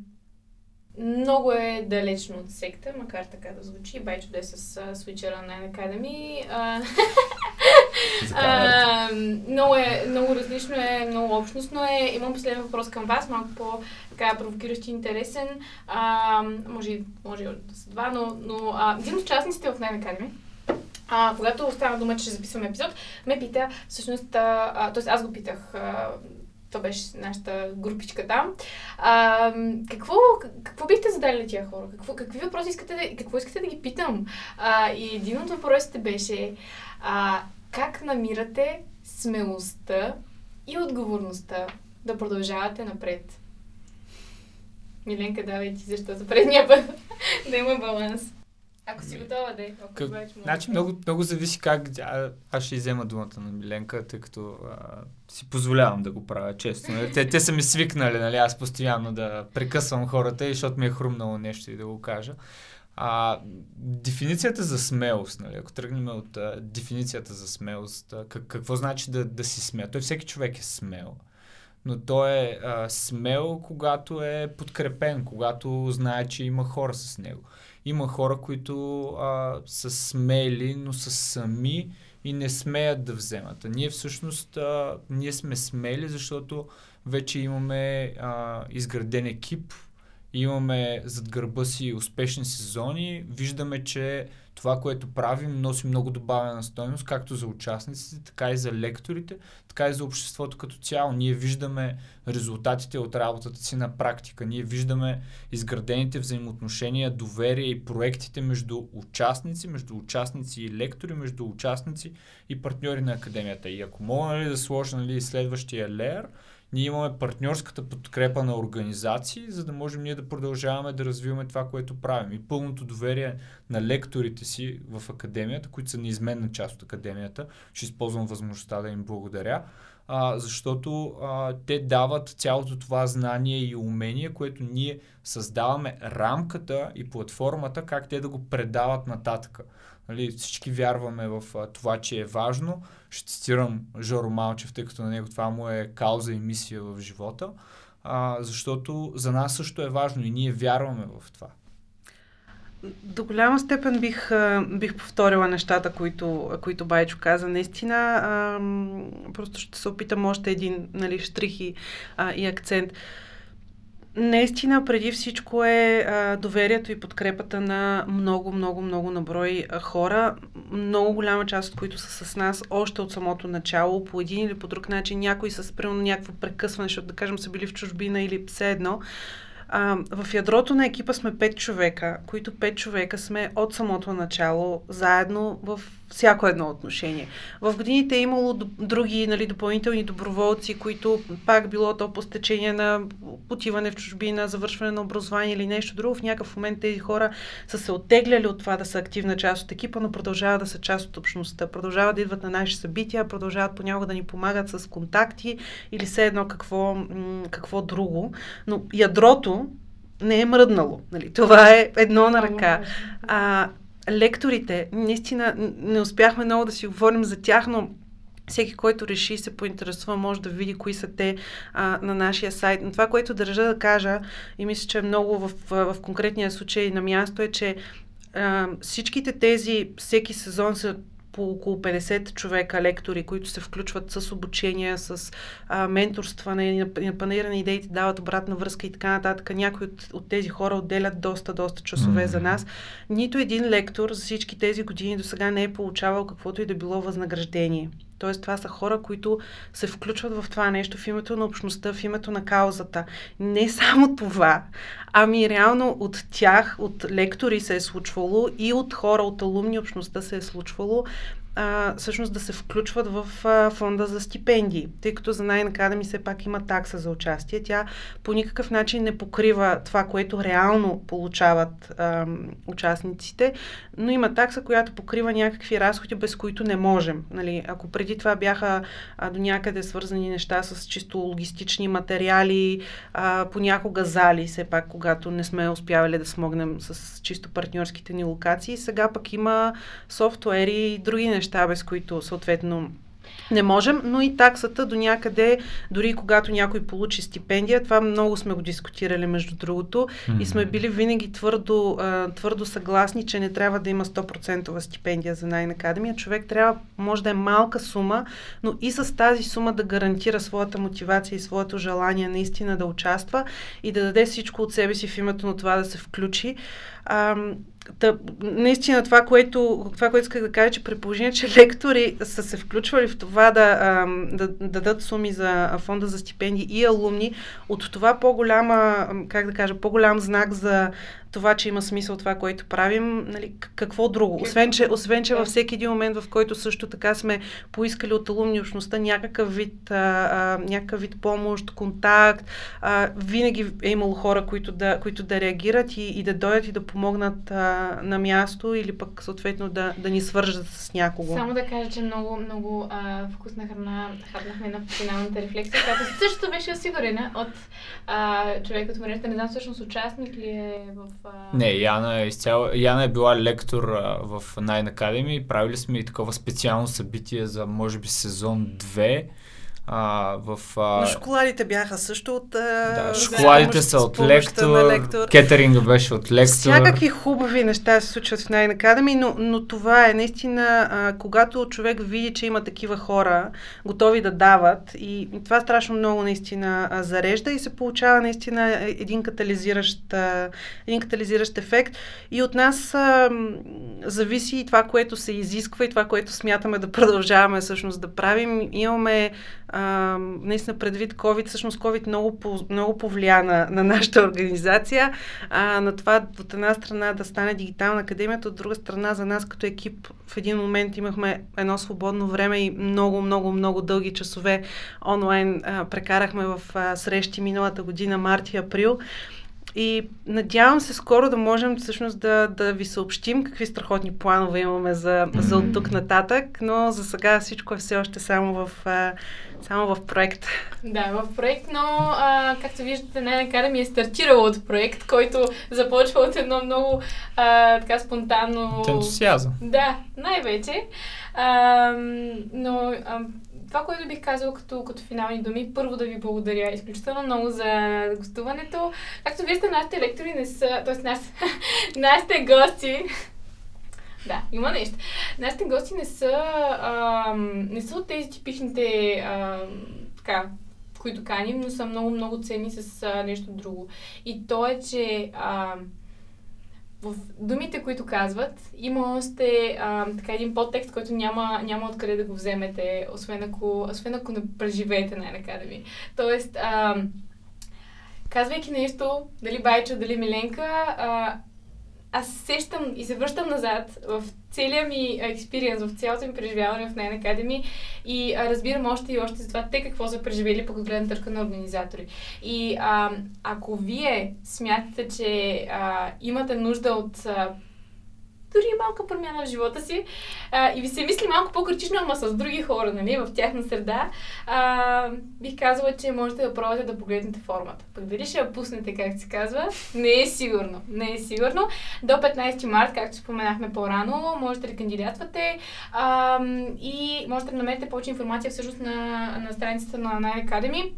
много е далечно от секта, макар така да звучи. Байчо да е с а, свичера на Academy. Много, е, много различно е, много общностно е. Имам последен въпрос към вас, малко по така провокиращ и интересен. А, може, може да са два, но, но а, един от участниците в Nine Academy, а, когато стана дума, че ще записваме епизод, ме пита, всъщност, а, т.е. аз го питах, а, това беше нашата групичка там. А, какво, какво бихте задали на тия хора? Какво, какви въпроси искате да, какво искате да ги питам? А, и един от въпросите беше а, как намирате смелостта и отговорността да продължавате напред? Миленка, давай ти, защото предния път да има баланс. Ако си готова, да е. Как-. Значи много, много зависи как... А, аз ще изема думата на Миленка, тъй като а, си позволявам да го правя често. Нали? Те, те са ми свикнали, нали? аз постоянно да прекъсвам хората, защото ми е хрумнало нещо и да го кажа. А, дефиницията за смелост, нали? ако тръгнем от а, дефиницията за смелост, а, как, какво значи да, да си смел? Той всеки човек е смел. Но той е а, смел, когато е подкрепен, когато знае, че има хора с него. Има хора, които а, са смели, но са сами и не смеят да вземат. А ние всъщност а, ние сме смели, защото вече имаме а, изграден екип, имаме зад гърба си успешни сезони, виждаме, че това, което правим, носи много добавена стойност, както за участниците, така и за лекторите, така и за обществото като цяло. Ние виждаме резултатите от работата си на практика. Ние виждаме изградените взаимоотношения, доверие и проектите между участници, между участници и лектори, между участници и партньори на академията. И ако мога нали, да сложа нали, следващия леер, ние имаме партньорската подкрепа на организации, за да можем ние да продължаваме да развиваме това, което правим. И пълното доверие на лекторите си в академията, които са неизменна част от академията. Ще използвам възможността да им благодаря. А, защото а, те дават цялото това знание и умение, което ние създаваме рамката и платформата, как те да го предават нататък. Нали, всички вярваме в а, това, че е важно. Ще цитирам Жоро Малчев, тъй като на него това му е кауза и мисия в живота, а, защото за нас също е важно и ние вярваме в това. До голяма степен бих, бих повторила нещата, които, които Байчо каза. Наистина, а, просто ще се опитам още един нали, штрих и, а, и акцент. Наистина, преди всичко е а, доверието и подкрепата на много, много, много наброй а, хора. Много голяма част от които са с нас още от самото начало, по един или по друг начин. Някои са примерно някакво прекъсване, защото да кажем са били в чужбина или все едно. А, в ядрото на екипа сме пет човека, които пет човека сме от самото начало, заедно в всяко едно отношение. В годините е имало други нали, допълнителни доброволци, които пак било то по стечение на отиване в чужбина, завършване на образование или нещо друго. В някакъв момент тези хора са се оттегляли от това да са активна част от екипа, но продължават да са част от общността. Продължават да идват на наши събития, продължават понякога да ни помагат с контакти или все едно какво, какво друго. Но ядрото не е мръднало. Нали? Това е едно на ръка. А, лекторите, наистина не успяхме много да си говорим за тях, но всеки, който реши се поинтересува, може да види кои са те а, на нашия сайт. Но това, което държа да кажа и мисля, че е много в, в конкретния случай на място е, че а, всичките тези, всеки сезон са по около 50 човека лектори, които се включват с обучение, с а, менторстване, паниране идеите, дават обратна връзка и така нататък. Някои от, от тези хора отделят доста, доста часове mm-hmm. за нас. Нито един лектор за всички тези години до сега не е получавал каквото и да било възнаграждение. Тоест, това са хора, които се включват в това нещо в името на общността, в името на каузата. Не само това, ами реално от тях, от лектори се е случвало и от хора от алумни общността се е случвало а, всъщност да се включват в а, фонда за стипендии, тъй като за най Academy все пак има такса за участие. Тя по никакъв начин не покрива това, което реално получават а, участниците, но има такса, която покрива някакви разходи, без които не можем. Нали, ако преди това бяха а, до някъде свързани неща с чисто логистични материали, а, понякога зали, все пак, когато не сме успявали да смогнем с чисто партньорските ни локации, сега пък има софтуери и други неща неща, без които съответно не можем, но и таксата до някъде, дори когато някой получи стипендия, това много сме го дискутирали между другото mm-hmm. и сме били винаги твърдо, твърдо съгласни, че не трябва да има 100% стипендия за най Academy. Човек трябва, може да е малка сума, но и с тази сума да гарантира своята мотивация и своето желание наистина да участва и да даде всичко от себе си в името на това да се включи. Та, наистина това което, това, което исках да кажа, че при положение, че лектори са се включвали в това да, да, да дадат суми за фонда за стипендии и алумни, от това по-голяма, как да кажа, по-голям знак за това, че има смисъл това, което правим, нали, какво друго? Освен че, освен, че във всеки един момент, в който също така сме поискали от алумни общността някакъв вид, а, а, някакъв вид помощ, контакт, а, винаги е имало хора, които да, които да реагират и, и да дойдат и да помогнат а, на място или пък съответно да, да ни свържат с някого. Само да кажа, че много, много а, вкусна храна хапнахме на финалната рефлексия, която също беше осигурена от а, човек от мрежата. Не знам всъщност участник ли е в не, Яна е изцяло. Яна е била лектор а, в Nine Academy. Правили сме и такова специално събитие за, може би, сезон 2 А, в, а... Но шоколадите бяха също от... Да, шоколадите са от лектор, лектор, кетеринга беше от лектор. Всякакви хубави неща се случват в Nine Academy, но, но това е наистина, а, когато човек види, че има такива хора, готови да дават и, това страшно много наистина а, зарежда и се получава наистина един катализиращ, а, един катализиращ ефект и от нас а, зависи и това, което се изисква и това, което смятаме да продължаваме всъщност да правим. Имаме а, наистина предвид COVID, всъщност COVID много, много повлия на, на нашата организация, а, на това от една страна да стане дигитална академията, от друга страна за нас като екип в един момент имахме едно свободно време и много, много, много дълги часове онлайн а, прекарахме в а, срещи миналата година, март и април. И надявам се скоро да можем всъщност да, да ви съобщим какви страхотни планове имаме за, за от тук нататък, но за сега всичко е все още само в, само в проект. Да, в проект, но а, както виждате, най-накрая ми е стартирало от проект, който започва от едно много а, така спонтанно... Ентусиазъм. Да, най-вече. А, но а, това, което бих казала като, като финални думи, първо да ви благодаря изключително много за гостуването. Както виждате, нашите лектори не са, т.е. Нас, нашите гости да, има нещо. Нашите гости не са, а, не са от тези типичните, а, така, които каним, но са много, много ценни с а, нещо друго. И то е, че а, в думите, които казват, има още а, така един подтекст, който няма, няма откъде да го вземете, освен ако, освен ако не преживеете най-накрая ви. Тоест, а, казвайки нещо, дали Байчо, дали Миленка, а, аз сещам и се връщам назад в целия ми експириенс, в цялото ми преживяване в Nine Academy и а, разбирам още и още за това те какво са преживели по гледна точка на организатори. И а, ако вие смятате, че а, имате нужда от а, дори малка промяна в живота си а, и ви се мисли малко по-критично, ама с други хора, нали, в тяхна среда, а, бих казала, че можете да пробвате да погледнете формата. Пък дали ще я пуснете, как се казва, не е сигурно. Не е сигурно. До 15 март, както споменахме по-рано, можете да кандидатвате а, и можете да намерите повече информация всъщност на, на страницата на Nine Academy.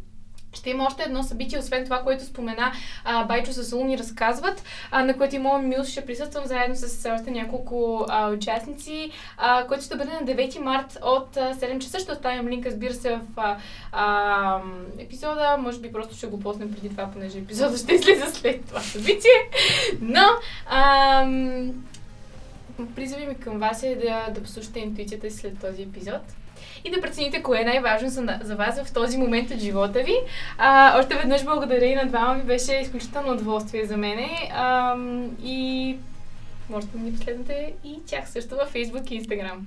Ще има още едно събитие, освен това, което спомена а, Байчо с Луни разказват, а, на което и моят Милс ще присъствам заедно с още няколко а, участници, а, което ще бъде на 9 март от а, 7 часа. Ще оставим линк, разбира се, в а, а, епизода. Може би просто ще го поснем преди това, понеже епизода ще излезе след това събитие. Но, а, призови ми към вас е да, да послушате интуицията си след този епизод и да прецените кое е най-важно за, за вас в този момент от живота ви. А, още веднъж благодаря и на двама ви, беше изключително удоволствие за мене. А, и можете да ни последвате и тях също във Facebook и Instagram.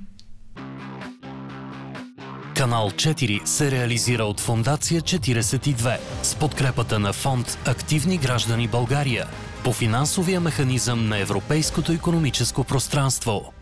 Канал 4 се реализира от Фондация 42 с подкрепата на фонд Активни граждани България по финансовия механизъм на Европейското економическо пространство.